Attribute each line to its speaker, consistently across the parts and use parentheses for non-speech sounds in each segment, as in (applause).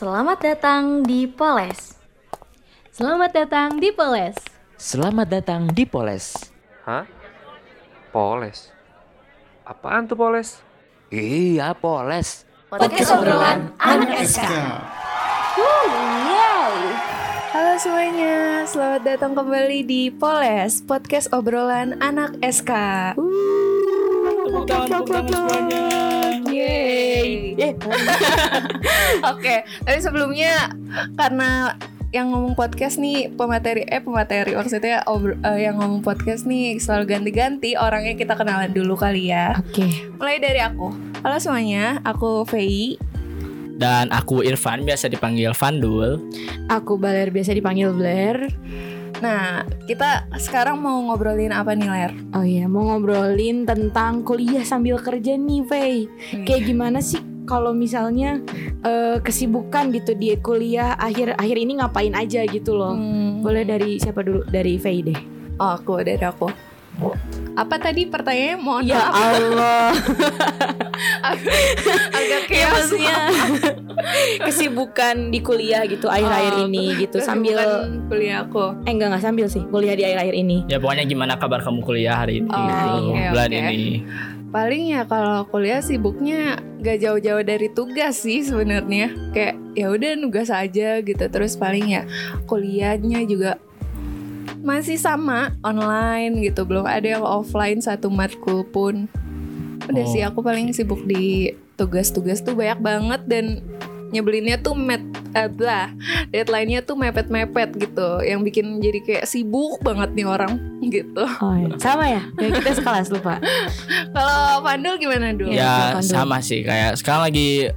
Speaker 1: Selamat datang di Poles.
Speaker 2: Selamat datang di Poles.
Speaker 3: Selamat datang di Poles.
Speaker 4: Hah? Poles? Apaan tuh Poles?
Speaker 3: Iya, Poles.
Speaker 1: Podcast obrolan anak SK.
Speaker 5: Halo semuanya, selamat datang kembali di Poles, podcast obrolan anak SK.
Speaker 3: Tepuk tangan, tepuk tangan semuanya.
Speaker 5: Yeay. (laughs) Oke, tapi sebelumnya karena yang ngomong podcast nih pemateri eh pemateri maksudnya obro- eh, yang ngomong podcast nih selalu ganti-ganti orangnya kita kenalan dulu kali ya.
Speaker 2: Oke.
Speaker 5: Mulai dari aku. Halo semuanya, aku Fei.
Speaker 3: Dan aku Irfan, biasa dipanggil Vandul.
Speaker 2: Aku Baler biasa dipanggil Blair.
Speaker 5: Nah, kita sekarang mau ngobrolin apa nih, Ler?
Speaker 2: Oh iya, mau ngobrolin tentang kuliah sambil kerja nih, Faye. Kayak gimana sih kalau misalnya eh, kesibukan gitu di kuliah akhir akhir ini ngapain aja gitu loh.
Speaker 5: Hmm.
Speaker 2: Boleh dari siapa dulu? Dari Faye deh.
Speaker 5: Oh, aku dari aku. Apa tadi pertanyaannya? Mohon
Speaker 2: Ya
Speaker 5: maaf.
Speaker 2: Allah. (laughs)
Speaker 5: Agak
Speaker 2: Ya, maksudnya (laughs) kesibukan di kuliah gitu akhir-akhir
Speaker 5: Oh,
Speaker 2: ini gitu sambil
Speaker 5: kuliah aku.
Speaker 2: eh enggak enggak sambil sih kuliah di akhir-akhir ini.
Speaker 3: Ya pokoknya gimana kabar kamu kuliah hari ini?
Speaker 5: Oh,
Speaker 3: gitu,
Speaker 5: oke,
Speaker 3: bulan
Speaker 5: oke.
Speaker 3: ini.
Speaker 5: Paling ya kalau kuliah sibuknya gak jauh-jauh dari tugas sih sebenarnya. Kayak ya udah nugas aja gitu. Terus paling ya kuliahnya juga masih sama online gitu. Belum ada yang offline satu matkul pun. Udah
Speaker 3: Oh.
Speaker 5: sih aku paling sibuk di tugas-tugas tuh banyak banget dan nyebelinnya tuh met blah deadline-nya tuh mepet-mepet gitu yang bikin jadi kayak sibuk banget nih orang (laughs) gitu
Speaker 2: Oh iya. Sama ya? Ya kita sekelas lupa. (laughs)
Speaker 5: Kalau Pandul gimana dulu?
Speaker 3: Ya
Speaker 2: silakan dulu.
Speaker 3: sama sih kayak sekarang lagi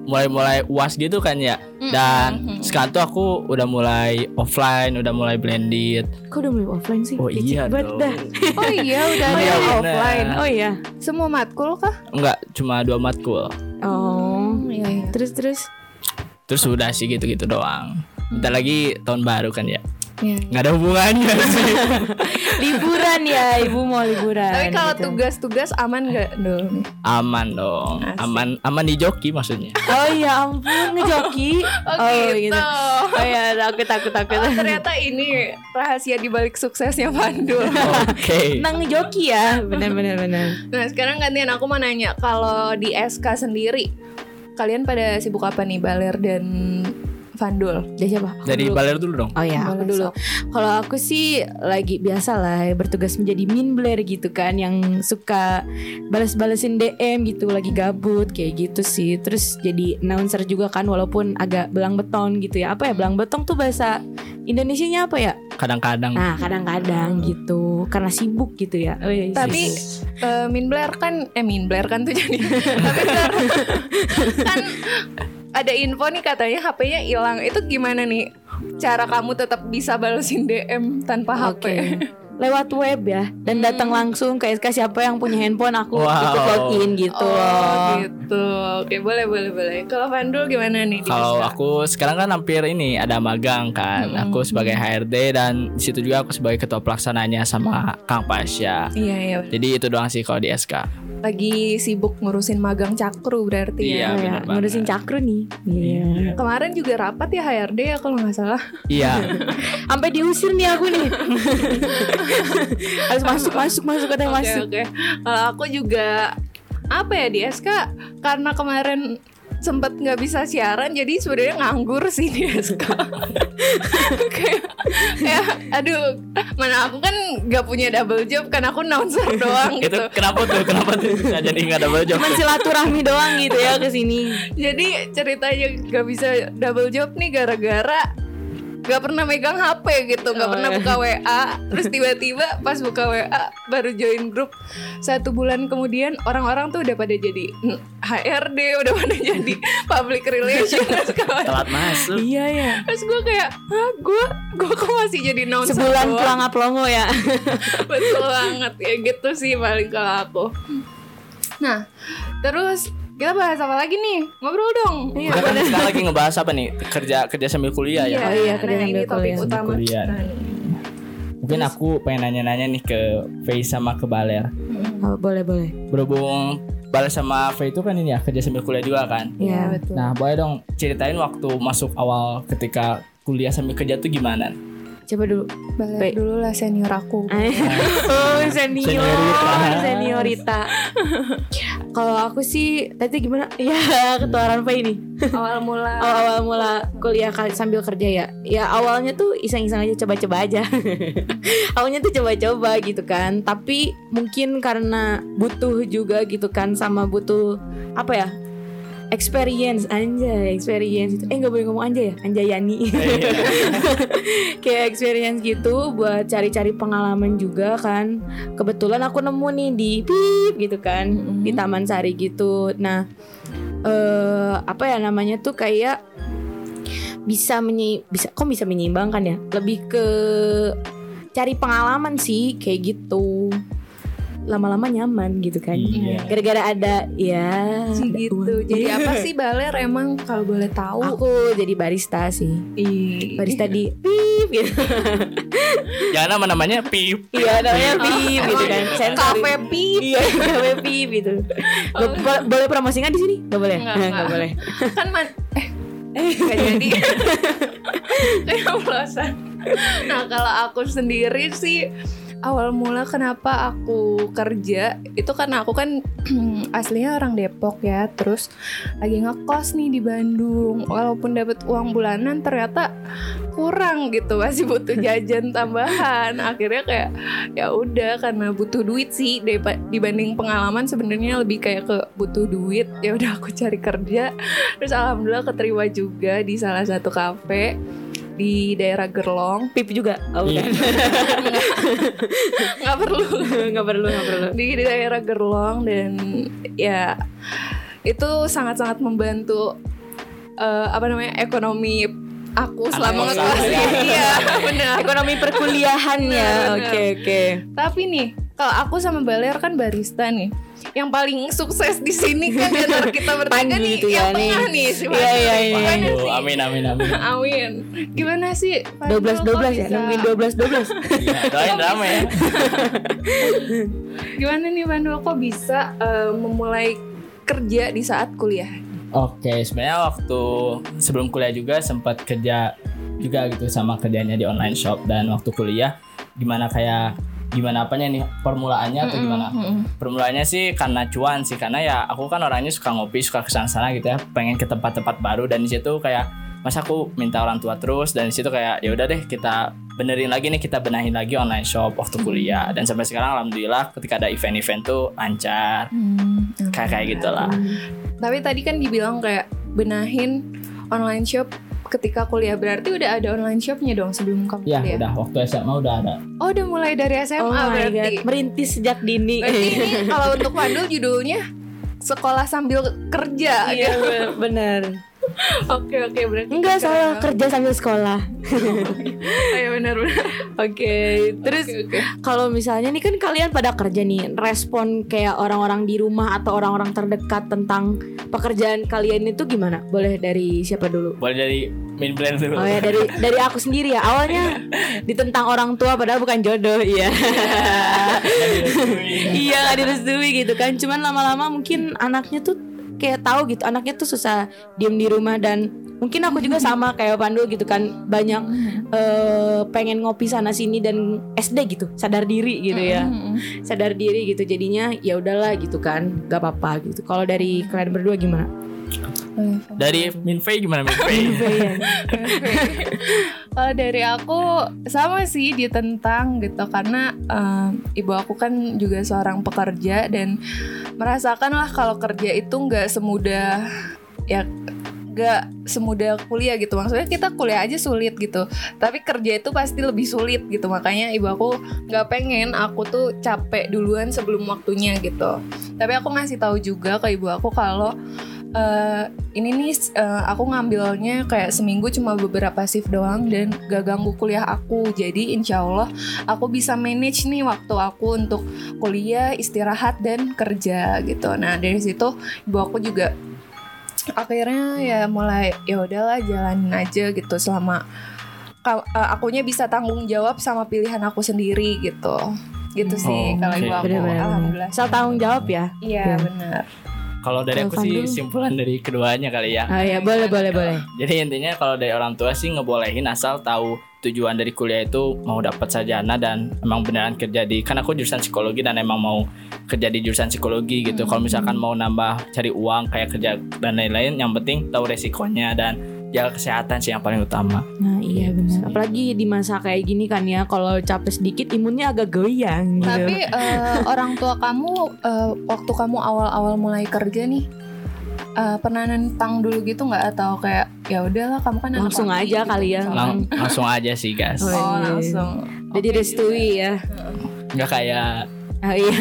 Speaker 3: mulai-mulai uas gitu kan ya. Dan sekarang tuh aku udah mulai offline, udah mulai blended.
Speaker 2: Kok udah mulai offline sih?
Speaker 3: Oh iya dong.
Speaker 2: dah.
Speaker 5: Oh iya udah (laughs) ada
Speaker 3: Iya,
Speaker 5: offline.
Speaker 2: Oh iya.
Speaker 5: Semua matkul kah?
Speaker 3: Enggak, cuma dua matkul.
Speaker 2: Oh.
Speaker 5: Iya iya.
Speaker 2: Terus terus.
Speaker 3: Terus udah sih gitu-gitu doang. Bentar lagi tahun baru kan ya.
Speaker 5: Iya.
Speaker 3: Nggak ada hubungannya (laughs) sih.
Speaker 2: liburan ya, ibu mau liburan.
Speaker 5: Tapi kalau
Speaker 2: gitu.
Speaker 5: tugas-tugas aman gak nih?
Speaker 3: Aman dong.
Speaker 5: Asik.
Speaker 3: Aman aman di joki maksudnya.
Speaker 2: Oh ya ampun (laughs) ngejoki.
Speaker 5: Oh, gitu.
Speaker 2: Oh ya takut takut takut.
Speaker 5: Oh, ternyata ini rahasia di balik suksesnya Pandul. (laughs)
Speaker 3: Oke.
Speaker 2: Nang ngejoki ya, benar benar benar.
Speaker 5: nah sekarang gantian aku mau nanya kalau di SK sendiri kalian pada sibuk apa nih Baler dan Vandul?
Speaker 2: Dari siapa? Aku
Speaker 3: Dari
Speaker 2: dulu.
Speaker 3: baler dulu dong.
Speaker 2: Oh ya, aku dulu. Kalau aku sih lagi biasa lah bertugas menjadi min Blair gitu kan yang suka balas-balesin DM gitu lagi gabut kayak gitu sih. Terus jadi announcer juga kan walaupun agak belang beton gitu ya. Apa ya belang beton tuh bahasa Indonesianya apa ya?
Speaker 3: Kadang-kadang
Speaker 2: Nah, kadang-kadang gitu karena sibuk gitu ya. Wih,
Speaker 5: Tapi
Speaker 2: sibuk.
Speaker 5: eh, Min Blair kan eh Min Blair kan tuh jadi (laughs) tapi kan, kan ada info nih katanya HP-nya hilang. Itu gimana nih? Cara kamu tetap bisa balesin DM tanpa HP?
Speaker 2: Lewat web ya dan datang langsung ke SK siapa yang punya handphone aku
Speaker 3: Wow.
Speaker 2: ikut login gitu
Speaker 5: Oh gitu. Oke, boleh boleh boleh. Kalau Vandul gimana nih? di
Speaker 3: Kalau
Speaker 5: SK?
Speaker 3: aku sekarang kan hampir ini ada magang kan.
Speaker 5: Mm-mm.
Speaker 3: Aku sebagai HRD dan di situ juga aku sebagai ketua pelaksananya sama Kang Pasya.
Speaker 5: Iya iya.
Speaker 3: Jadi itu doang sih kalau di SK.
Speaker 5: Lagi sibuk ngurusin magang cakru berarti
Speaker 3: Iya,
Speaker 5: ya.
Speaker 2: Oh ya,
Speaker 3: banget.
Speaker 2: ngurusin cakru nih. Iya.
Speaker 5: Kemarin juga rapat ya HRD ya kalau nggak salah.
Speaker 3: Iya. (laughs)
Speaker 2: Sampai diusir nih aku nih. (laughs) (laughs) Harus masuk masuk masuk katanya
Speaker 5: Oke
Speaker 2: masuk.
Speaker 5: oke. Kalau aku juga apa ya di SK karena kemarin sempet nggak bisa siaran jadi sebenarnya nganggur sih di SK. (laughs) kayak, kayak aduh mana aku kan nggak punya double job kan aku announcer (laughs) doang
Speaker 3: itu
Speaker 5: gitu.
Speaker 3: kenapa tuh? Kenapa tuh bisa jadi nggak double job?
Speaker 2: Cuman
Speaker 3: tuh?
Speaker 2: silaturahmi doang gitu ya ke sini.
Speaker 5: Jadi ceritanya nggak bisa double job nih gara-gara nggak pernah megang HP gitu, nggak
Speaker 2: Oh,
Speaker 5: pernah
Speaker 2: iya.
Speaker 5: buka WA. Terus tiba-tiba pas buka WA baru join grup satu bulan kemudian orang-orang tuh udah pada jadi HRD, udah pada (laughs) jadi public relations kawan.
Speaker 3: Telat masuk.
Speaker 2: Iya ya.
Speaker 5: Terus gue kayak, ah gue gue kok masih jadi announcer
Speaker 2: Sebulan
Speaker 5: doang?"
Speaker 2: pulang pelongo ya. (laughs)
Speaker 5: Betul banget ya gitu sih paling kalau aku. Nah, terus kita bahas apa lagi nih? Ngobrol dong.
Speaker 2: Iya,
Speaker 3: Kita kan sekarang lagi ngebahas apa nih? Kerja kerja sambil kuliah ya.
Speaker 2: Oh iya, kerja
Speaker 5: nah
Speaker 2: sambil
Speaker 5: ini topik
Speaker 2: kuliah.
Speaker 5: utama.
Speaker 3: Kuliah.
Speaker 5: Nah.
Speaker 3: Mungkin aku pengen nanya-nanya nih ke Faye sama ke Baler.
Speaker 2: Oh, boleh boleh.
Speaker 3: Berhubung balas sama V itu kan ini ya kerja sambil kuliah juga kan.
Speaker 2: Iya.
Speaker 5: betul.
Speaker 3: Nah boleh dong ceritain waktu masuk awal ketika kuliah sambil kerja tuh gimana?
Speaker 2: Coba dulu.
Speaker 5: Balik
Speaker 2: Baik.
Speaker 5: dulu lah senior aku. (laughs)
Speaker 2: oh, senior.
Speaker 3: Seniorita.
Speaker 2: Seniorita. Kalau aku sih tadi gimana? (laughs) Ya, ketua Ranfa ini.
Speaker 5: Awal mula (laughs)
Speaker 2: Awal-awal mula kuliah kali sambil kerja ya. Ya awalnya tuh iseng-iseng aja coba-coba aja. awalnya tuh coba-coba gitu kan. Tapi mungkin karena butuh juga gitu kan sama butuh apa ya? Experience anjay experience itu. Eh nggak boleh ngomong anjay ya? Anjayani (laughs) (laughs) kayak experience gitu buat cari-cari pengalaman juga kan. Kebetulan aku nemu nih di pip gitu kan di Taman Sari gitu. Nah eh apa ya namanya tuh kayak bisa menyi bisa kok bisa menyeimbangkan ya? Lebih ke cari pengalaman sih kayak gitu lama-lama nyaman gitu kan
Speaker 3: Iya.
Speaker 2: gara-gara ada ya
Speaker 5: sih
Speaker 2: ada
Speaker 5: gitu.
Speaker 2: uang.
Speaker 5: Jadi (laughs) apa sih baler emang kalau boleh tahu?
Speaker 2: aku jadi barista sih
Speaker 5: Ih.
Speaker 2: barista di pip gitu
Speaker 3: Jangan (laughs) nama namanya Pip.
Speaker 2: iya namanya pip gitu kan Sensor.
Speaker 5: Kafe pip.
Speaker 2: iya kafe pip gitu bo- boleh promosi nggak di sini nggak boleh
Speaker 5: Nggak, nggak.
Speaker 2: boleh
Speaker 5: kan man eh nggak jadi (laughs) kayak nah kalau aku sendiri sih awal mula kenapa aku kerja itu karena aku kan (clears throat) aslinya orang Depok ya terus lagi ngekos nih di Bandung. Walaupun dapat uang bulanan ternyata kurang gitu masih butuh jajan tambahan. Akhirnya kayak ya udah karena butuh duit sih. Dibanding pengalaman sebenarnya lebih kayak ke butuh duit. Ya udah aku cari kerja. Terus alhamdulillah keterima juga di salah satu kafe di daerah Gerlong.
Speaker 2: Pip juga? Oh
Speaker 3: Iya.
Speaker 5: nggak perlu. (laughs)
Speaker 2: Nggak perlu nggak perlu.
Speaker 5: Di, di daerah Gerlong dan ya itu sangat-sangat membantu eh, apa namanya ekonomi aku selama ini. (laughs) iya benar.
Speaker 2: ekonomi perkuliahan ya
Speaker 5: Benar,
Speaker 2: oke
Speaker 5: benar.
Speaker 2: oke.
Speaker 5: Tapi nih kalau aku sama Baler kan barista nih yang paling sukses di sini kan di antara kita bertiga nih
Speaker 2: itu ya,
Speaker 5: yang tengah
Speaker 2: nih.
Speaker 5: nih si
Speaker 2: Iya, iya, iya.
Speaker 3: Aduh,
Speaker 5: sih?
Speaker 3: amin amin amin. (laughs)
Speaker 5: Amin. Gimana sih? Pandu,
Speaker 2: dua belas dua belas ya nemuin dua belas dua belas
Speaker 3: Iya, doain drama ya.
Speaker 5: Gimana nih Pandu kok bisa eh, memulai kerja di saat kuliah?
Speaker 3: Oke, sebenarnya waktu sebelum kuliah juga sempat kerja juga gitu sama kerjanya di online shop dan waktu kuliah gimana kayak gimana apanya nih permulaannya atau gimana? Permulaannya sih karena cuan sih karena ya aku kan orangnya suka ngopi, suka ke sana sana gitu ya, pengen ke tempat-tempat baru dan di situ kayak masa aku minta orang tua terus. Dan di situ kayak ya udah deh kita benerin lagi nih kita benahin lagi online shop waktu kuliah. Dan sampai sekarang alhamdulillah ketika ada event-event tuh lancar. Kayak kayak gitulah.
Speaker 5: Tapi tadi kan dibilang kayak benahin online shop ketika kuliah berarti udah ada online shopnya dong sebelum kamu
Speaker 3: Ya
Speaker 5: kuliah.
Speaker 3: udah waktu SMA udah ada.
Speaker 5: Oh udah mulai dari SMA
Speaker 2: oh
Speaker 5: berarti.
Speaker 2: god merintis sejak dini
Speaker 5: Berarti ini (laughs) kalau untuk Pandul judulnya sekolah sambil kerja.
Speaker 2: iya
Speaker 5: gitu. (laughs)
Speaker 2: bener
Speaker 5: Oke oke berarti
Speaker 2: enggak salah
Speaker 5: banget.
Speaker 2: kerja sambil sekolah
Speaker 5: Iya benar benar.
Speaker 2: Oke, terus
Speaker 5: Oke, oke.
Speaker 2: kalau misalnya nih kan kalian pada kerja nih, respon kayak orang-orang di rumah atau orang-orang terdekat tentang pekerjaan kalian itu gimana? Boleh dari siapa dulu?
Speaker 3: Boleh dari main plan dulu.
Speaker 2: Oh ya dari dari aku sendiri ya. Awalnya (laughs) ditentang orang tua padahal bukan jodoh, iya. iya nggak direstui gitu kan. Cuman lama-lama mungkin anaknya tuh kayak tahu gitu, anaknya tuh susah diem di rumah dan mungkin aku juga sama kayak Pandu gitu kan banyak eh, pengen ngopi sana sini dan SD gitu sadar diri gitu ya. Sadar diri gitu jadinya ya udahlah gitu kan gak apa-apa gitu. Kalau dari kalian berdua gimana
Speaker 3: Dari Minfei gimana Minfei? (laughs)
Speaker 5: Kalau dari aku sama sih ditentang gitu. Karena em, ibu aku kan juga seorang pekerja dan merasakan lah kalau kerja itu nggak semudah ya nggak semudah kuliah gitu. Maksudnya kita kuliah aja sulit gitu. Tapi kerja itu pasti lebih sulit gitu. Makanya ibu aku nggak pengen aku tuh capek duluan sebelum waktunya gitu. Tapi aku ngasih tahu juga ke ibu aku kalau eh, ini nih eh, aku ngambilnya kayak seminggu cuma beberapa shift doang dan gak ganggu kuliah aku jadi insya Allah aku bisa manage nih waktu aku untuk kuliah istirahat dan kerja gitu nah dari situ ibu aku juga akhirnya ya mulai ya udahlah jalanin aja gitu selama ka- eh, akunya bisa tanggung jawab sama pilihan aku sendiri gitu gitu sih
Speaker 3: Oh,
Speaker 5: kalau
Speaker 3: oke.
Speaker 5: ibu aku
Speaker 2: Bener-bener.
Speaker 5: alhamdulillah
Speaker 2: Asal tanggung jawab ya.
Speaker 5: iya
Speaker 2: Ya.
Speaker 5: benar
Speaker 3: Kalau dari aku sih simpulan dari keduanya kali ya.
Speaker 2: Ah ya boleh boleh boleh.
Speaker 3: Jadi intinya kalau dari orang tua sih ngebolehin asal tahu tujuan dari kuliah itu mau dapat sarjana dan emang beneran kerja di kan aku jurusan psikologi dan emang mau kerja di jurusan psikologi gitu. Kalau misalkan mau nambah cari uang kayak kerja dan lain-lain yang penting tahu resikonya dan jaga kesehatan sih yang paling utama.
Speaker 2: Nah iya benar. Apalagi di masa kayak gini kan ya, kalau capek sedikit imunnya agak goyang gitu.
Speaker 5: tapi eh, (laughs) orang tua kamu eh, waktu kamu awal-awal mulai kerja nih eh, pernah nentang dulu gitu nggak atau kayak ya udahlah kamu kan anak
Speaker 2: Langsung
Speaker 5: papi
Speaker 2: aja
Speaker 5: gitu,
Speaker 2: kali ya.
Speaker 3: Lang- langsung aja sih guys.
Speaker 2: Oh,
Speaker 5: oh
Speaker 2: iya.
Speaker 5: langsung
Speaker 2: Udah direstui ya.
Speaker 3: Nggak kayak
Speaker 2: Oh (laughs) iya.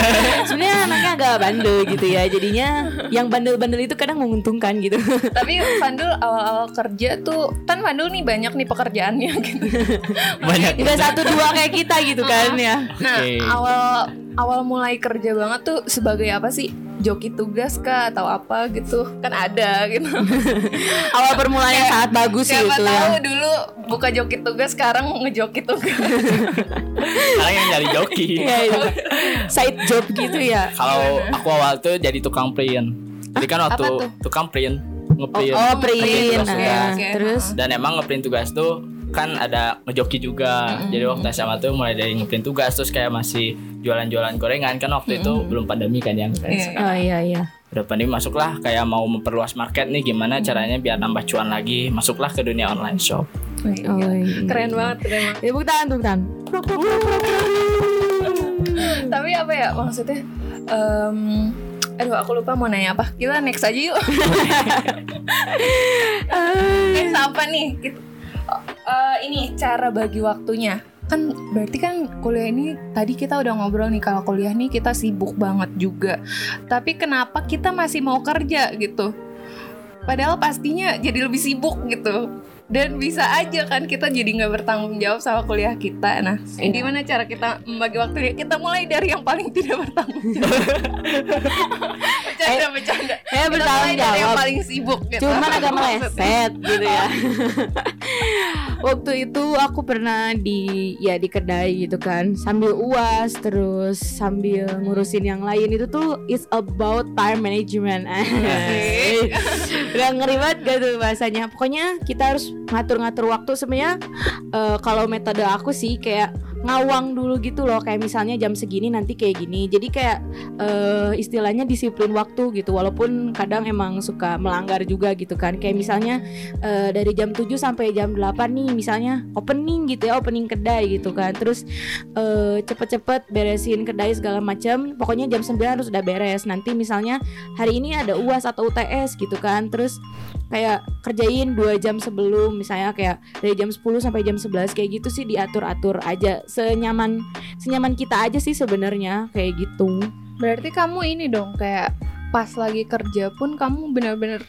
Speaker 2: (laughs) Sebenarnya anaknya agak bandel gitu ya. Jadinya yang bandel-bandel itu kadang menguntungkan gitu. (laughs)
Speaker 5: Tapi Fandul awal-awal kerja tuh kan Fandul nih banyak nih pekerjaannya gitu.
Speaker 3: banyak
Speaker 2: Tidak satu dua kayak kita gitu kan ya.
Speaker 5: Nah,
Speaker 3: Oke.
Speaker 5: awal awal mulai kerja banget tuh sebagai apa sih? Joki tugas kah atau apa gitu? Kan ada gitu. (laughs)
Speaker 2: Awal permulaan yang sangat bagus sih itu
Speaker 5: tahu
Speaker 2: ya.
Speaker 5: dulu buka joki tugas sekarang ngejoki tugas. (laughs)
Speaker 3: sekarang yang nyari joki.
Speaker 2: Iya, itu. Side job gitu ya.
Speaker 3: Kalau aku awal tuh jadi tukang print. Jadi kan waktu tukang print,
Speaker 2: Oh,
Speaker 3: ngeprint.
Speaker 2: oh print.
Speaker 3: Print,
Speaker 2: Nah,
Speaker 3: oke,
Speaker 5: oke.
Speaker 2: Terus
Speaker 3: Dan emang ngeprint tugas tuh kan ada ngejoki juga. Jadi waktu SMA tuh mulai dari ngeprint tugas terus kayak masih jualan-jualan gorengan kan waktu itu belum pandemi kan yang kayak
Speaker 5: Iya.
Speaker 3: sekarang.
Speaker 2: Oh iya iya.
Speaker 3: Udah pandemi masuklah kayak mau memperluas market nih gimana caranya biar nambah cuan lagi. Masuklah ke dunia online shop.
Speaker 2: Oh, iya.
Speaker 5: Keren banget, keren banget.
Speaker 2: Tangan, tepuk tangan. (laughs)
Speaker 5: Tapi apa ya maksudnya? em, aduh aku lupa mau nanya apa. Kita next aja yuk. (laughs) next apa nih? Eh, ini cara bagi waktunya. Kan berarti kan kuliah ini tadi kita udah ngobrol nih kalau kuliah nih kita sibuk banget juga. Tapi kenapa kita masih mau kerja gitu? Padahal pastinya jadi lebih sibuk gitu. Dan bisa aja kan kita jadi nggak bertanggung jawab sama kuliah kita. Nah, gimana cara kita membagi waktunya? Kita mulai dari yang paling tidak bertanggung jawab. (laughs) bercanda, bercanda.
Speaker 2: Eh
Speaker 5: Kita
Speaker 2: bertanggung
Speaker 5: mulai dari yang
Speaker 2: jawab.
Speaker 5: paling sibuk gitu.
Speaker 2: Cuman agak meleset gitu ya. (laughs) (laughs) Waktu itu aku pernah di ya di kedai gitu kan sambil uas terus sambil ngurusin yang lain itu tuh it's about time management. Udah ngeri banget gak tuh bahasanya. Pokoknya kita harus ngatur-ngatur waktu sebenarnya eh, kalau metode aku sih kayak ngawang dulu gitu loh kayak misalnya jam segini nanti kayak gini. Jadi kayak eh, istilahnya disiplin waktu gitu walaupun kadang emang suka melanggar juga gitu kan. Kayak misalnya eh, dari jam 7 sampai jam 8 nih misalnya opening gitu ya opening kedai gitu kan. Terus eh, cepet-cepet beresin kedai segala macam pokoknya jam 9 harus udah beres. Nanti misalnya hari ini ada uas atau UTS gitu kan. Terus kayak kerjain dua jam sebelum misalnya kayak dari jam 10 sampai jam 11 kayak gitu sih diatur-atur aja. Senyaman senyaman kita aja sih sebenarnya kayak gitu.
Speaker 5: Berarti kamu ini dong kayak pas lagi kerja pun kamu benar-benar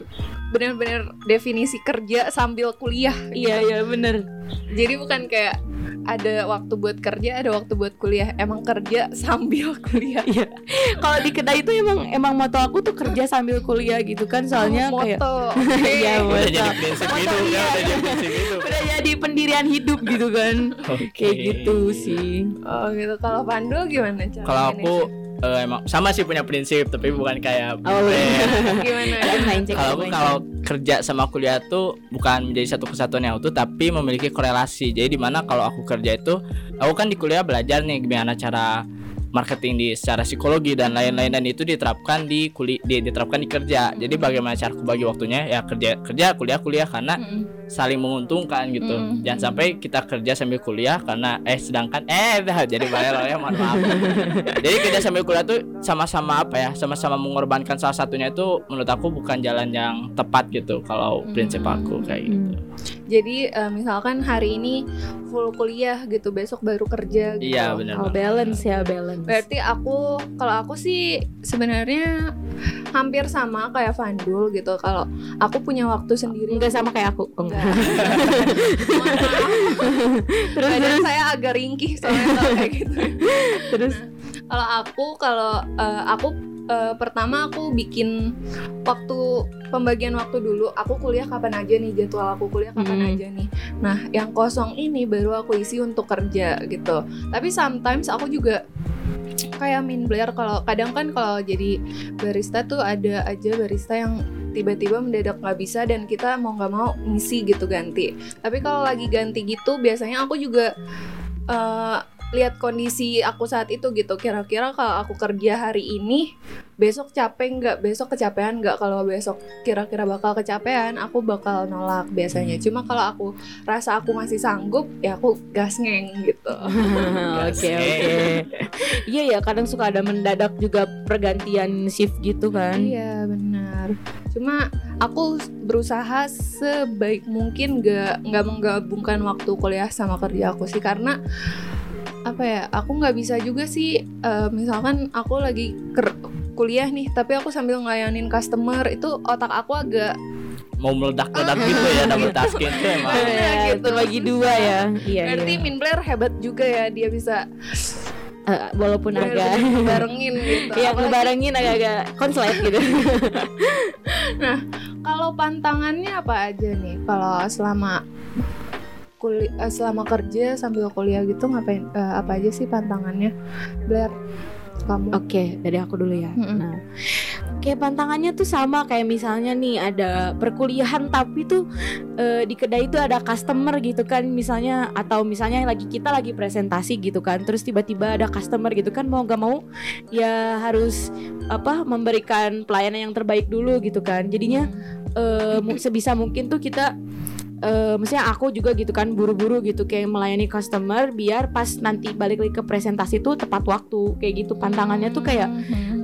Speaker 5: benar-benar definisi kerja sambil kuliah.
Speaker 2: iya iya bener
Speaker 5: Jadi bukan kayak ada waktu buat kerja, ada waktu buat kuliah. Emang kerja sambil (laughs) kuliah.
Speaker 2: Iya. Kalau di kedai itu emang emang moto aku tuh kerja sambil kuliah gitu kan soalnya
Speaker 5: Oh,
Speaker 2: kayak
Speaker 5: moto. (laughs)
Speaker 2: Iya,
Speaker 3: Udah
Speaker 2: moto.
Speaker 3: jadi prinsip
Speaker 2: Moto
Speaker 3: hidup ya,
Speaker 2: iya.
Speaker 3: udah jadi prinsip hidup.
Speaker 2: Udah jadi pendirian hidup gitu kan.
Speaker 3: Oke.
Speaker 2: Kayak gitu sih.
Speaker 5: Oh gitu. Kalau Pandul gimana cara
Speaker 3: Kalau aku eh, emang sama sih punya prinsip tapi bukan kayak
Speaker 2: Oh,
Speaker 5: manage? (laughs) gimana?
Speaker 3: Kalau aku kalau kerja sama kuliah tuh bukan menjadi satu kesatuan yang utuh tapi memiliki korelasi. Jadi di mana kalau aku kerja itu aku kan di kuliah belajar nih gimana cara marketing di secara psikologi dan lain-lain dan itu diterapkan di kuli di, diterapkan di kerja. Jadi bagaimana cara aku bagi waktunya ya kerja kerja kuliah kuliah karena
Speaker 5: Mm-mm.
Speaker 3: saling menguntungkan gitu.
Speaker 5: Mm.
Speaker 3: Jangan sampai kita kerja sambil kuliah karena eh sedangkan eh jadi bayar ya mohon maaf. (laughs) jadi kerja sambil kuliah tuh sama-sama apa ya? Sama-sama mengorbankan salah satunya itu menurut aku bukan jalan yang tepat gitu kalau prinsip aku kayak gitu.
Speaker 5: Jadi eh, misalkan hari ini full kuliah gitu, besok baru kerja gitu.
Speaker 3: Iya benar.
Speaker 2: Oh, balance ya balance.
Speaker 5: Berarti aku kalau aku sih sebenarnya hampir sama kayak Vandul gitu. Kalau aku punya waktu sendiri.
Speaker 2: Enggak sama kayak aku. Enggak. Terus
Speaker 5: Badan saya agak ringkih soalnya kalau kayak gitu. (laughs)
Speaker 2: terus
Speaker 5: Kalau aku kalau eh, aku eh, pertama aku bikin waktu pembagian waktu dulu. Aku kuliah kapan aja nih jadwal aku kuliah kapan
Speaker 2: Hmm.
Speaker 5: aja nih. Nah, yang kosong ini baru aku isi untuk kerja gitu. Tapi sometimes aku juga kayak min Blair kalau kadang kan kalau jadi barista tuh ada aja barista yang tiba-tiba mendadak nggak bisa dan kita mau nggak mau ngisi gitu ganti. Tapi kalau lagi ganti gitu biasanya aku juga eh, lihat kondisi aku saat itu gitu. Kira-kira kalau aku kerja hari ini besok capek nggak? Besok kecapean nggak? Kalau besok kira-kira bakal kecapean, aku bakal nolak biasanya. Cuma kalau aku rasa aku masih sanggup, ya aku gas ngeng gitu. (laughs)
Speaker 2: Oke oke. Iya ya kadang suka ada mendadak juga pergantian shift gitu kan.
Speaker 5: Iya benar. Cuma aku berusaha sebaik mungkin gak nggak menggabungkan waktu kuliah sama kerja aku sih karena apa ya aku nggak bisa juga sih eh, misalkan aku lagi ker- kuliah nih tapi aku sambil ngelayanin customer itu otak aku agak
Speaker 3: mau meledak-ledak gitu ya double (laughs) tasking itu emang
Speaker 5: Iya,
Speaker 2: Ya,
Speaker 5: gitu.
Speaker 2: terbagi dua ya. Iya
Speaker 5: berarti
Speaker 2: iya.
Speaker 5: Min Blair hebat juga ya dia bisa
Speaker 2: Eh, walaupun agak
Speaker 5: bener-bener (laughs) barengin gitu
Speaker 2: Iya ngebarengin agak-agak konslet gitu. (laughs)
Speaker 5: kalau pantangannya apa aja nih kalau selama kuliah selama kerja sambil kuliah gitu ngapain eh, apa aja sih pantangannya Blair kamu
Speaker 2: Oke, dari aku dulu ya.
Speaker 5: Mm-mm.
Speaker 2: Nah, kayak pantangannya tuh sama kayak misalnya nih ada perkuliahan tapi tuh eh, di kedai itu ada customer gitu kan misalnya atau misalnya lagi kita lagi presentasi gitu kan terus tiba-tiba ada customer gitu kan mau gak mau ya harus apa memberikan pelayanan yang terbaik dulu gitu kan jadinya eh, mu- sebisa mungkin tuh kita eh maksudnya aku juga gitu kan buru-buru gitu kayak melayani customer biar pas nanti balik lagi ke presentasi tuh tepat waktu. Kayak gitu pantangannya tuh kayak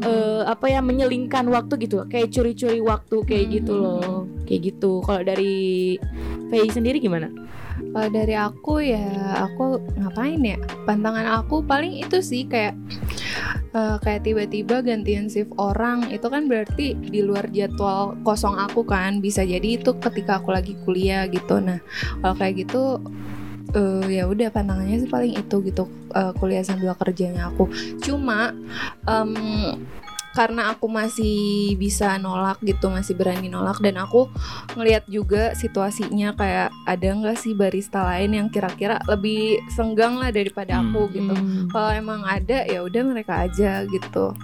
Speaker 2: eh apa ya menyelingkan waktu gitu. Kayak curi-curi waktu kayak gitu loh. Kayak gitu. Kalau dari Faye sendiri gimana
Speaker 5: Kalau dari aku ya aku ngapain ya? Pantangan aku paling itu sih kayak eh, kayak tiba-tiba gantian shift orang itu kan berarti di luar jadwal kosong aku kan bisa jadi itu ketika aku lagi kuliah gitu. Nah kalau kayak gitu eh, ya udah pantangannya sih paling itu gitu eh, kuliah sambil kerjanya aku. Cuma em, karena aku masih bisa nolak gitu masih berani nolak dan aku ngelihat juga situasinya kayak ada nggak sih barista lain yang kira-kira lebih senggang lah daripada
Speaker 3: Hmm.
Speaker 5: aku gitu.
Speaker 2: Hmm.
Speaker 5: Kalau emang ada ya udah mereka aja gitu.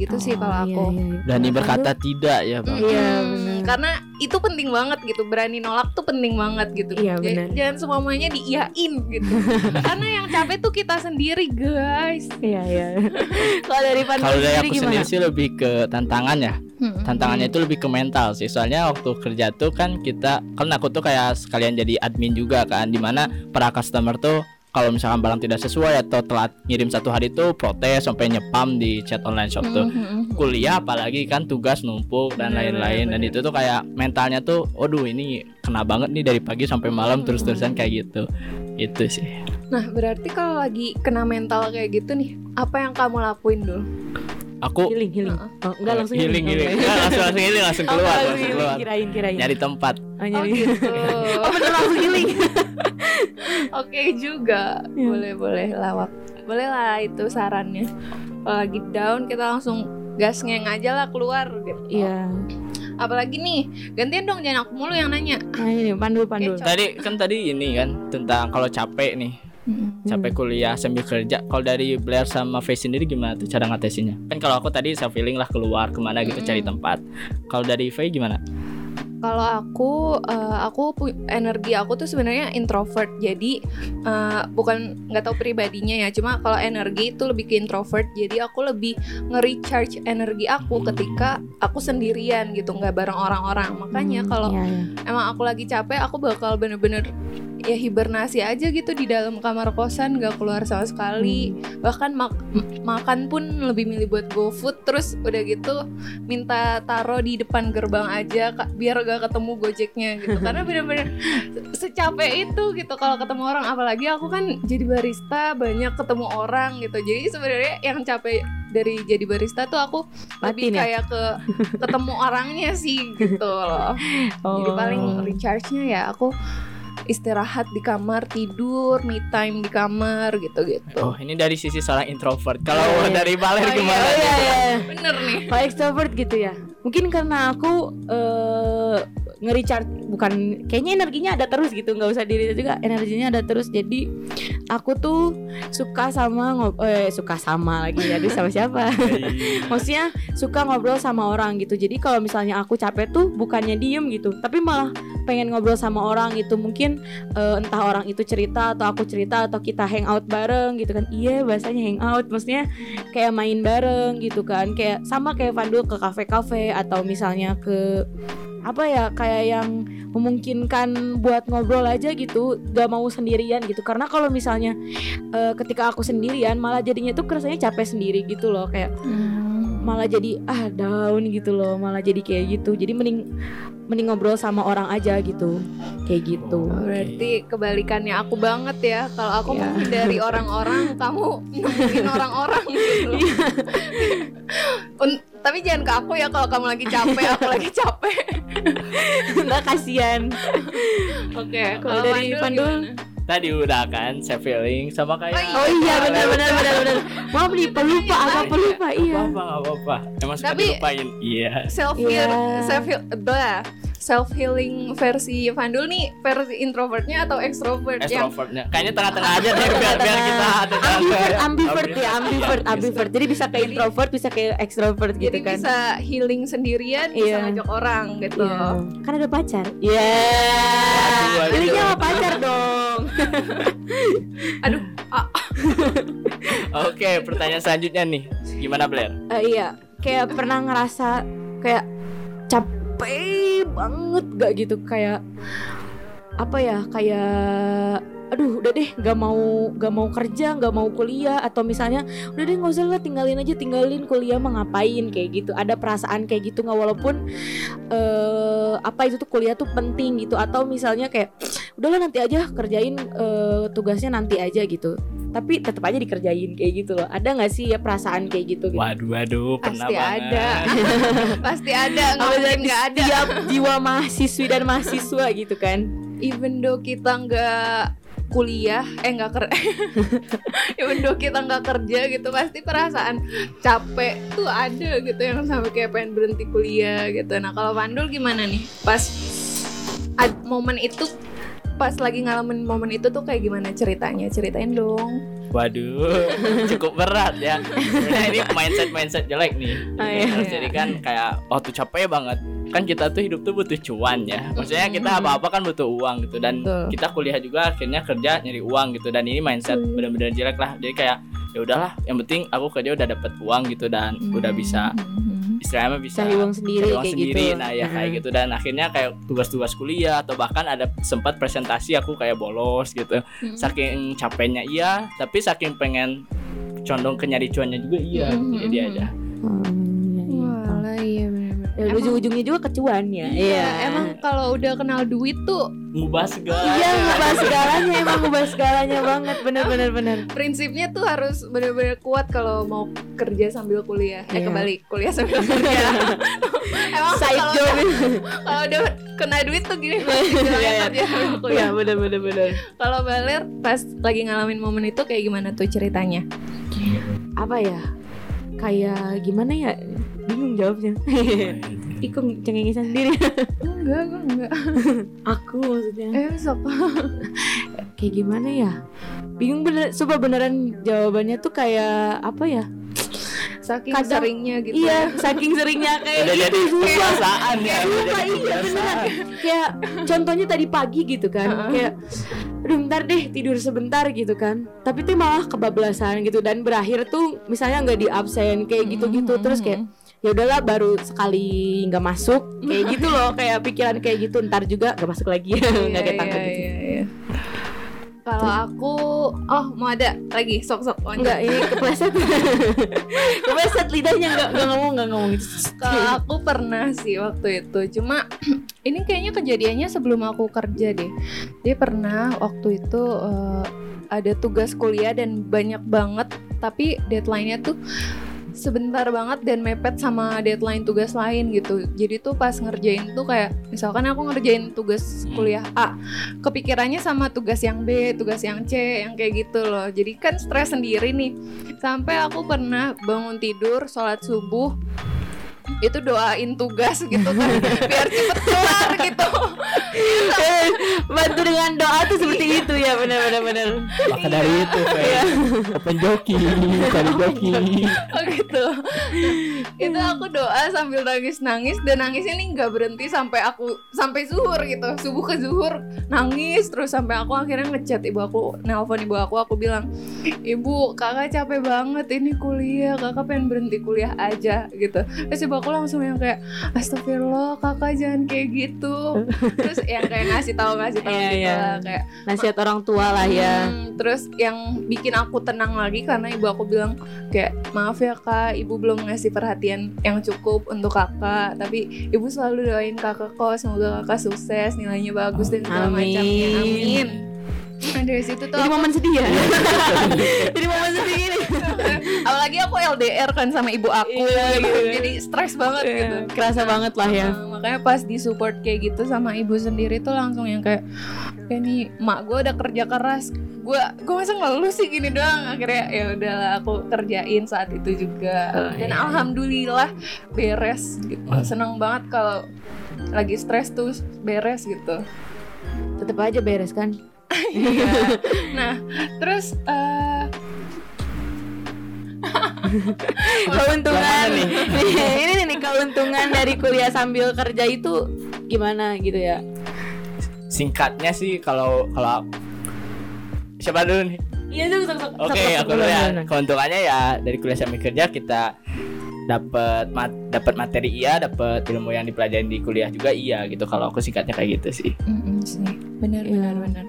Speaker 5: Gitu sih
Speaker 2: Oh,
Speaker 5: kalau
Speaker 2: iya,
Speaker 5: aku.
Speaker 2: iya, iya.
Speaker 3: berani berkata tidak ya bang
Speaker 2: Iya,
Speaker 5: Mm,
Speaker 2: benar.
Speaker 5: Karena itu penting banget gitu. Berani nolak tuh penting banget gitu.
Speaker 2: Iya, benar.
Speaker 5: Jangan semuanya diiyain gitu. (laughs) Karena yang capek tuh kita sendiri, guys.
Speaker 2: iya iya (laughs) kalau dari
Speaker 3: kalau dari
Speaker 2: sendiri
Speaker 3: aku
Speaker 2: gimana
Speaker 3: sendiri sih lebih ke tantangan ya
Speaker 5: Mm-mm.
Speaker 3: tantangannya itu lebih ke mental sih soalnya waktu kerja tuh kan kita kan aku tuh kayak sekalian jadi admin juga kan di mana para customer tuh kalau misalkan barang tidak sesuai atau telat ngirim satu hari tuh protes sampai nyepam di chat online shop tuh
Speaker 5: Mm-mm.
Speaker 3: kuliah apalagi kan tugas numpuk dan
Speaker 2: Bener,
Speaker 3: lain-lain dan itu tuh kayak mentalnya tuh waduh ini kena banget nih dari pagi sampai malam
Speaker 5: Hmm.
Speaker 3: terus-terusan kayak gitu itu sih
Speaker 5: Nah, berarti kalau lagi kena mental kayak gitu nih, apa yang kamu lakuin dulu?
Speaker 3: Aku
Speaker 2: healing healing oh enggak langsung
Speaker 3: healing
Speaker 2: Oh,
Speaker 3: healing
Speaker 2: enggak.
Speaker 3: Langsung langsung healing langsung
Speaker 2: Oh,
Speaker 3: keluar
Speaker 2: enggak,
Speaker 3: langsung
Speaker 2: healing.
Speaker 3: keluar
Speaker 2: kirain kirain
Speaker 3: nyari tempat
Speaker 2: oh,
Speaker 5: Oh
Speaker 2: nyari
Speaker 5: gitu. (laughs)
Speaker 2: oh bener langsung healing (laughs)
Speaker 5: Oke juga.
Speaker 2: Iya.
Speaker 5: Boleh boleh lawak. Boleh lah itu sarannya. Kalau lagi down kita langsung gas ngeng aja lah keluar gitu.
Speaker 2: iya
Speaker 5: Apalagi nih, gantian dong jangan aku mulu yang nanya.
Speaker 2: nah ini pandu pandu
Speaker 5: Oke,
Speaker 3: tadi kan tadi ini kan tentang kalau capek nih
Speaker 2: Hmm.
Speaker 3: capek kuliah sambil kerja kalau dari Blair sama Faye sendiri gimana tuh cara ngatesinya kan kalau aku tadi saya feeling lah keluar ke mana gitu cari
Speaker 5: Mm-mm.
Speaker 3: tempat kalau dari Faye gimana
Speaker 5: Kalau aku, eh, aku energi aku tuh sebenarnya introvert. Jadi eh, bukan nggak tahu pribadinya ya. Cuma kalau energi itu lebih ke introvert. Jadi aku lebih nge-recharge energi aku ketika aku sendirian gitu, nggak bareng orang-orang. Makanya
Speaker 2: Hmm,
Speaker 5: kalau
Speaker 2: iya, iya.
Speaker 5: emang aku lagi capek aku bakal bener-bener ya hibernasi aja gitu di dalam kamar kosan gak keluar sama sekali. Bahkan mak- makan pun lebih milih buat GoFood terus udah gitu minta taro di depan gerbang aja Kak, biar gak ketemu gojeknya gitu. (laughs) Karena bener-bener se- secapek itu gitu kalau ketemu orang. Apalagi aku kan jadi barista banyak ketemu orang gitu. Jadi sebenarnya yang capek dari jadi barista tuh aku lebih
Speaker 2: Batin ya?
Speaker 5: kayak ke ketemu orangnya sih gitu loh. (laughs) Jadi
Speaker 2: Oh.
Speaker 5: paling recharge-nya ya aku istirahat di kamar tidur me time di kamar gitu-gitu
Speaker 3: Oh ini dari sisi seorang introvert. Kalau
Speaker 2: Iya, iya.
Speaker 3: dari Baler
Speaker 5: Oh, iya,
Speaker 3: gimana?
Speaker 2: Oh iya iya.
Speaker 5: bener nih
Speaker 2: Kalau extrovert gitu ya. Mungkin karena aku eh nge-recharge bukan kayaknya energinya ada terus gitu nggak usah diri juga energinya ada terus. Jadi aku tuh suka sama ngob eh suka sama lagi ya sama (laughs) siapa? Maksudnya suka ngobrol sama orang gitu. Jadi kalau misalnya aku capek tuh bukannya diem gitu tapi malah pengen ngobrol sama orang gitu mungkin eh, entah orang itu cerita atau aku cerita atau kita hangout bareng gitu kan. Iya bahasanya hangout maksudnya kayak main bareng gitu kan. Kayak sama kayak Vandul ke kafe-kafe atau misalnya ke apa ya kayak yang memungkinkan buat ngobrol aja gitu gak mau sendirian gitu. Karena kalau misalnya eh, ketika aku sendirian malah jadinya tuh rasanya capek sendiri gitu loh kayak malah jadi ah down gitu loh malah jadi kayak gitu jadi mending mending ngobrol sama orang aja gitu kayak gitu
Speaker 5: Oh, Berarti kebalikannya aku banget ya. Kalau aku
Speaker 2: Iya.
Speaker 5: menghindari orang-orang, kamu nemuin orang-orang gitu. (laughs) Un- tapi jangan ke aku ya kalau kamu lagi capek, aku lagi capek. (laughs)
Speaker 2: nggak kasihan
Speaker 5: Oke,
Speaker 2: Kalau dari Pandul?
Speaker 3: Tadi udah kan saya feeling sama kayak.
Speaker 2: oh iya benar benar benar benar maaf nih pelupa agak pelupa iya
Speaker 3: Apa apa apa-apa. Emang suka
Speaker 5: Tapi-
Speaker 3: dilupain. Iya.
Speaker 5: Self heal,
Speaker 2: Iya.
Speaker 5: self heal, blah. Self healing versi Vandul nih versi introvertnya atau extrovert yang
Speaker 3: Extrovertnya. Kayaknya tengah-tengah aja deh biar biar kita ada
Speaker 2: ambivert ambivert ya ambivert
Speaker 3: Iya,
Speaker 2: ambivert jadi bisa kayak introvert bisa kayak extrovert gitu
Speaker 5: jadi
Speaker 2: kan
Speaker 5: bisa healing sendirian, bisa
Speaker 2: Iya.
Speaker 5: ngajak orang gitu.
Speaker 2: Iya. kan ada pacar iya pacar dong (laughs)
Speaker 5: Aduh, ah,
Speaker 3: Oke, pertanyaan selanjutnya nih. Gimana Blair?
Speaker 2: Eh, iya kayak pernah ngerasa kayak capek banget gak gitu kayak apa ya kayak aduh udah deh gak mau gak mau kerja gak mau kuliah atau misalnya udah deh nggak usah lah tinggalin aja tinggalin kuliah mah ngapain kayak gitu ada perasaan kayak gitu nggak walaupun eh apa itu tuh kuliah tuh penting gitu atau misalnya kayak udahlah nanti aja kerjain eh, tugasnya nanti aja gitu tapi tetap aja dikerjain kayak gitu loh ada nggak sih ya perasaan kayak gitu, gitu?
Speaker 3: Waduh, waduh, pernah
Speaker 5: Pasti
Speaker 3: banget.
Speaker 5: ada. (laughs) pasti ada, nggak mungkin
Speaker 2: dari
Speaker 5: nggak ada.
Speaker 2: Setiap jiwa mahasiswi dan mahasiswa gitu kan
Speaker 5: even though kita nggak kuliah eh nggak ker (laughs) even though kita nggak kerja gitu pasti perasaan capek tuh ada gitu yang sampai kayak pengen berhenti kuliah gitu. Nah kalau Pandul gimana nih? Pas momen itu pas lagi ngalamin momen itu tuh kayak gimana ceritanya ceritain dong
Speaker 3: Waduh, (laughs) cukup berat ya. Sebenarnya ini mindset mindset jelek nih.
Speaker 2: Oh, iya.
Speaker 3: Terus Jadi kan kayak waktu capek banget. Kan kita tuh hidup tuh butuh cuan ya. Maksudnya kita apa-apa kan butuh uang gitu dan
Speaker 2: Betul.
Speaker 3: kita kuliah juga akhirnya kerja nyari uang gitu dan ini mindset bener-bener jelek lah. Jadi kayak ya udahlah, yang penting aku kerja udah dapet uang gitu dan udah bisa istilahnya bisa.
Speaker 2: Cari uang sendiri
Speaker 3: cari uang
Speaker 2: kayak
Speaker 3: sendiri.
Speaker 2: gitu.
Speaker 3: Nah ya kayak gitu. Dan akhirnya kayak tugas-tugas kuliah atau bahkan ada sempat presentasi aku kayak bolos gitu. Saking capeknya iya tapi saking pengen condong ke nyari cuannya juga iya.
Speaker 5: Mhm.
Speaker 3: jadi aja
Speaker 2: Hmm, iya, iya.
Speaker 5: Walah iya
Speaker 2: Ya,
Speaker 5: Emang-
Speaker 2: ujung-ujungnya juga kecuan ya
Speaker 5: Iya, emang kalau udah kenal duit tuh
Speaker 3: ngubah segala
Speaker 2: iya ngubah segalanya emang ngubah segalanya banget bener bener bener
Speaker 5: prinsipnya tuh harus bener-bener kuat kalau mau kerja sambil kuliah. Eh
Speaker 2: Iya.
Speaker 5: kebalik, kuliah sambil kerja. (laughs) Emang
Speaker 2: side
Speaker 5: kalau
Speaker 2: job
Speaker 5: udah, kalau udah kena duit tuh gini (laughs)
Speaker 2: Iya, iya.
Speaker 5: kerja sambil
Speaker 2: ya
Speaker 5: kuliah.
Speaker 2: bener bener bener
Speaker 5: Kalau Baler pas lagi ngalamin momen itu kayak gimana tuh ceritanya?
Speaker 2: apa ya kayak gimana ya? Bingung jawabnya. Ikut cengengesan sendiri.
Speaker 5: Enggak, enggak, enggak.
Speaker 2: Aku maksudnya.
Speaker 5: Eh, sok.
Speaker 2: Kayak gimana ya? Bingung bener Sumpah beneran jawabannya tuh kayak Apa ya
Speaker 5: Saking
Speaker 2: Kadang-
Speaker 5: seringnya gitu.
Speaker 2: Iya saking seringnya (laughs) kayak
Speaker 3: udah
Speaker 2: gitu
Speaker 3: jadi kebiasaan ya jadi
Speaker 2: iya beneran Kayak contohnya tadi pagi gitu kan Kayak Aduh bentar deh tidur sebentar gitu kan. Tapi tuh malah kebablasan gitu Dan berakhir tuh misalnya nggak di absen Kayak gitu-gitu Terus kayak ya udahlah baru sekali nggak masuk kayak gitu loh kayak pikiran kayak gitu ntar juga nggak masuk lagi. (laughs) Nggak
Speaker 5: Iya,
Speaker 2: ketangkep
Speaker 5: iya,
Speaker 2: gitu
Speaker 5: iya. Kalau aku, oh mau ada lagi sok-sok lanjut.
Speaker 2: Enggak, ini kepleset (laughs) Kepleset lidahnya Enggak, enggak ngomong, enggak ngomong
Speaker 5: Kalau aku pernah sih waktu itu, cuma (clears throat) ini kayaknya kejadiannya sebelum aku kerja deh. Dia pernah waktu itu eh, ada tugas kuliah dan banyak banget, tapi deadline-nya tuh sebentar banget dan mepet sama deadline tugas lain gitu. Jadi tuh pas ngerjain tuh kayak misalkan aku ngerjain tugas kuliah A, kepikirannya sama tugas yang B, tugas yang C, yang kayak gitu loh. Jadi kan stres sendiri nih. Sampai aku pernah bangun tidur, sholat subuh, itu doain tugas gitu kan biar cepet kelar gitu.
Speaker 2: Bantu dengan doa tuh seperti itu ya benar-benar benar.
Speaker 3: Maka dari itu kayak open joki, cari joki.
Speaker 5: oh gitu. Itu aku doa sambil nangis nangis dan nangisnya nih nggak berhenti sampai aku sampai zuhur gitu. Subuh ke zuhur nangis terus sampai aku akhirnya ngechat ibu aku nelpon ibu aku aku bilang ibu kakak capek banget ini kuliah kakak pengen berhenti kuliah aja gitu. Terus ibu aku langsung yang kayak astagfirullah kakak jangan kayak gitu (laughs) terus yang kayak ngasih tahu ngasih tahu
Speaker 2: Iya,
Speaker 5: gitu
Speaker 2: iya.
Speaker 5: lah kayak
Speaker 2: Nasihat orang tua lah ya.
Speaker 5: Hmm, terus yang bikin aku tenang lagi karena ibu aku bilang kayak maaf ya kak, ibu belum ngasih perhatian yang cukup untuk kakak, tapi ibu selalu doain kakak kok semoga kakak sukses, nilainya bagus dan segala
Speaker 2: Amin.
Speaker 5: macamnya. Amin. Nah, dari situ tuh
Speaker 2: Jadi
Speaker 5: aku,
Speaker 2: momen sedih ya. (laughs) Jadi momen sedih ini.
Speaker 5: apalagi aku LDR kan sama ibu aku,
Speaker 2: Iya,
Speaker 5: gitu.
Speaker 2: iya.
Speaker 5: jadi stres banget gitu.
Speaker 2: Kerasa banget lah ya.
Speaker 5: Nah, makanya pas disupport kayak gitu sama ibu sendiri tuh langsung yang kayak kayak nih mak gue udah kerja keras gue gue masa ngeluh sih gini doang akhirnya ya udahlah aku kerjain saat itu juga
Speaker 2: Oh,
Speaker 5: dan
Speaker 2: iya.
Speaker 5: alhamdulillah beres gitu seneng banget kalau lagi stres tuh beres gitu
Speaker 2: Tetep aja beres kan. (laughs)
Speaker 5: Iya. nah terus eh (laughs)
Speaker 2: keuntungan
Speaker 3: mana (laughs)
Speaker 2: ini nih keuntungan dari kuliah sambil kerja itu gimana gitu ya
Speaker 3: Singkatnya sih kalau kalau siapa dulu nih?
Speaker 2: iya tuh
Speaker 3: Oke, aku dulu ya. Keuntungannya ya dari kuliah sambil kerja kita dapat mat, dapat materi iya, dapat ilmu yang dipelajarin di kuliah juga iya gitu. Kalau aku singkatnya kayak gitu sih.
Speaker 5: sih benar
Speaker 2: Iya.
Speaker 5: benar benar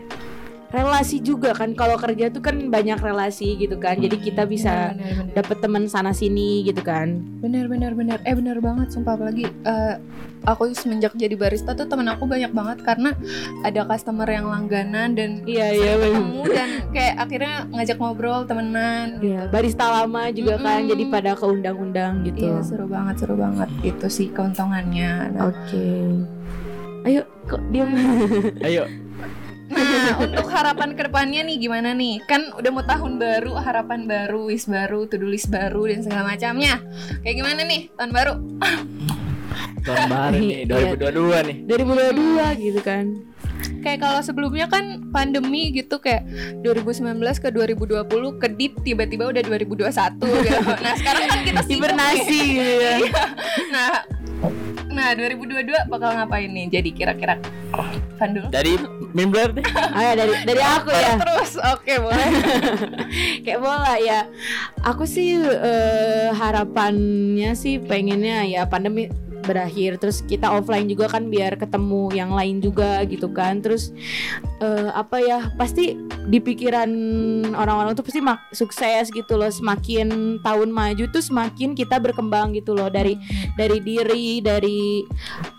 Speaker 2: relasi juga kan. Kalau kerja tuh kan banyak relasi gitu kan. Jadi kita bisa dapet teman sana sini gitu kan.
Speaker 5: Bener bener bener eh bener banget sumpah. Apalagi eh, aku semenjak jadi barista tuh temen aku banyak banget karena ada customer yang langganan dan
Speaker 2: iya iya
Speaker 5: ketemu dan kayak akhirnya ngajak ngobrol temenan
Speaker 2: Iya, barista lama juga kan.
Speaker 5: Mm-mm.
Speaker 2: jadi pada keundang-undang gitu.
Speaker 5: Iya seru banget seru banget. Itu sih keuntungannya. Nah,
Speaker 2: oke. Ayo kok diam?
Speaker 3: Ayo,
Speaker 5: nah untuk harapan ke depannya nih gimana nih kan udah mau tahun baru harapan baru wis baru to do list baru dan segala macamnya kayak gimana nih tahun baru
Speaker 3: tahun baru nih (laughs)
Speaker 2: Iya.
Speaker 3: 2022 nih.
Speaker 2: 2022 gitu kan
Speaker 5: kayak kalau sebelumnya kan pandemi gitu kayak 2019 ke 2020 kedip tiba-tiba udah 2021 gitu. Nah, sekarang kan kita
Speaker 2: hibernasi gitu ya
Speaker 5: Iya. Nah, nah 2022 bakal ngapain nih? Jadi kira-kira. Vandul
Speaker 3: Dari Mimbler deh.
Speaker 2: Ayo (laughs) dari dari aku ya.
Speaker 5: Terus. Oke boleh. (laughs)
Speaker 2: Kayak bola ya. Aku sih eh, harapannya sih pengennya ya pandemi berakhir. Terus kita offline juga kan biar ketemu yang lain juga gitu kan. Terus eh, apa ya pasti di pikiran orang-orang tuh pasti mak- sukses gitu loh. Semakin tahun maju tuh semakin kita berkembang gitu loh. Dari dari diri dari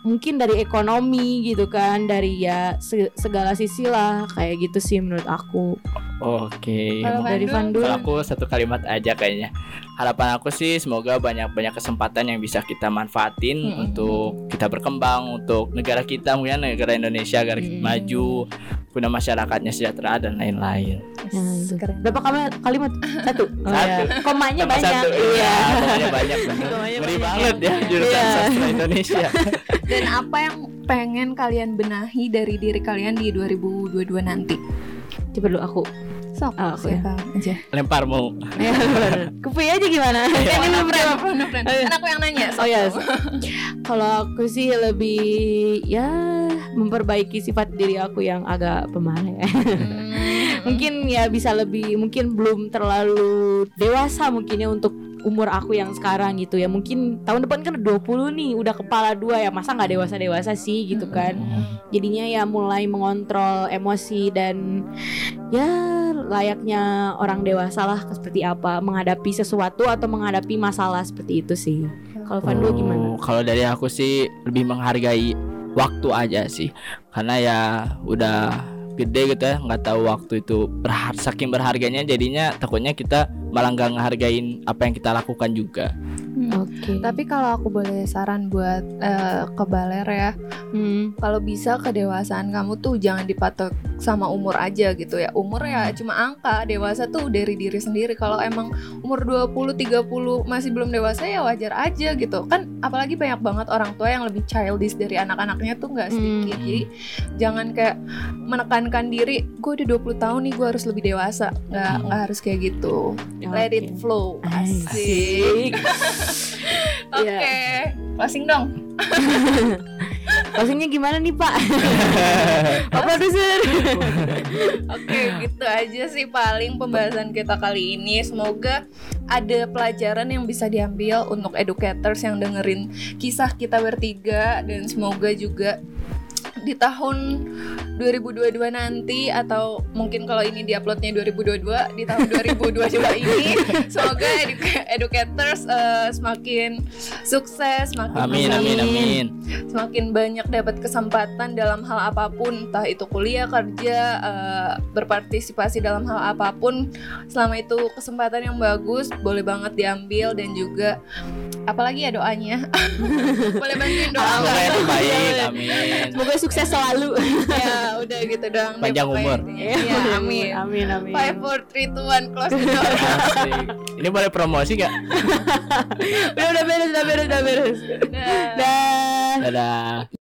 Speaker 2: mungkin dari ekonomi gitu kan. Dari ya se- segala sisi lah. Kayak gitu sih menurut aku.
Speaker 3: Oke.
Speaker 5: Kalau
Speaker 2: dari
Speaker 3: Kalau aku satu kalimat aja kayaknya. Harapan aku sih semoga banyak-banyak kesempatan yang bisa kita manfaatin
Speaker 5: Mm-mm.
Speaker 3: untuk kita berkembang untuk negara kita mungkin negara Indonesia agar
Speaker 2: Mm-mm.
Speaker 3: maju, punya masyarakatnya sejahtera dan lain-lain.
Speaker 2: Nah, itu.
Speaker 5: Keren.
Speaker 2: Berapa kalimat? Kalimat? (laughs) Satu. Oh,
Speaker 3: Satu.
Speaker 2: ya. Komanya
Speaker 3: Tambah
Speaker 2: banyak.
Speaker 3: satu,
Speaker 2: Iya.
Speaker 3: iya. Komanya banyak. (laughs)
Speaker 2: Komanya
Speaker 3: Ngeri
Speaker 2: banyak.
Speaker 3: banget ya jurusan
Speaker 2: Iya.
Speaker 3: sastra Indonesia. (laughs)
Speaker 5: Dan apa yang pengen kalian benahi dari diri kalian di 2022 nanti?
Speaker 2: Coba dulu aku.
Speaker 5: Sok,
Speaker 2: Ah, aku ya.
Speaker 5: siapa aja.
Speaker 3: Lempar mau.
Speaker 2: Ya, Kupi aja gimana?
Speaker 3: Iya.
Speaker 2: Kan ini
Speaker 5: friend? Kan aku yang nanya. sok.
Speaker 2: Oh ya. Kalau aku sih lebih ya memperbaiki sifat diri aku yang agak pemarah ya.
Speaker 5: Hmm.
Speaker 2: mungkin ya bisa lebih mungkin belum terlalu dewasa mungkin ya untuk umur aku yang sekarang gitu ya mungkin tahun depan kan 20 nih udah kepala dua ya masa nggak dewasa dewasa sih gitu kan jadinya ya mulai mengontrol emosi dan ya layaknya orang dewasa lah seperti apa menghadapi sesuatu atau menghadapi masalah seperti itu sih kalau Vandu
Speaker 3: Oh,
Speaker 2: gimana
Speaker 3: Kalau dari aku sih lebih menghargai waktu aja sih. Karena ya udah gede gitu ya nggak tahu waktu itu berhar saking berharganya jadinya takutnya kita malah nggak ngehargain apa yang kita lakukan juga
Speaker 2: Oke.
Speaker 5: Tapi kalau aku boleh saran buat eh, ke baler ya,
Speaker 2: Hmm.
Speaker 5: kalau bisa kedewasaan kamu tuh jangan dipatok sama umur aja gitu ya. Umur ya cuma angka, dewasa tuh dari diri sendiri. Kalau emang umur 20, 30 masih belum dewasa ya wajar aja gitu. Kan apalagi banyak banget orang tua yang lebih childish dari anak-anaknya tuh nggak sedikit.
Speaker 3: Hmm.
Speaker 5: Jadi jangan kayak menekankan diri, gue udah 20 tahun nih gue harus lebih dewasa. Nggak
Speaker 3: Hmm.
Speaker 5: nggak harus kayak gitu. Let it flow.
Speaker 2: Asik.
Speaker 5: Asik. (laughs) Oke,
Speaker 2: Iya.
Speaker 5: closing dong. (laughs)
Speaker 2: Closingnya gimana nih Pak? (laughs) Pak produser.
Speaker 5: Oke, gitu aja sih paling pembahasan kita kali ini. Semoga ada pelajaran yang bisa diambil untuk educators yang dengerin kisah kita bertiga dan semoga juga di tahun 2022 nanti atau mungkin kalau ini diuploadnya 2022 di tahun 2022 ini. Semoga edu- educators eh, semakin sukses, semakin
Speaker 3: amin amin amin.
Speaker 5: Semakin banyak dapat kesempatan dalam hal apa pun, entah itu kuliah, kerja, eh, berpartisipasi dalam hal apa pun, selama itu kesempatan yang bagus, boleh banget diambil dan juga apalagi ya doanya, (laughs) boleh bantuin doa
Speaker 3: amin.
Speaker 2: Semoga sukses selalu. (laughs)
Speaker 5: ya udah gitu doang deh
Speaker 3: Panjang
Speaker 5: pokoknya
Speaker 3: umur.
Speaker 5: intinya. ya amin
Speaker 2: Amin amin.
Speaker 5: five four three two one close the door
Speaker 3: ini boleh promosi gak (laughs)
Speaker 2: Udah udah beres udah beres udah beres.
Speaker 5: Dah.
Speaker 2: Dah.
Speaker 3: dadah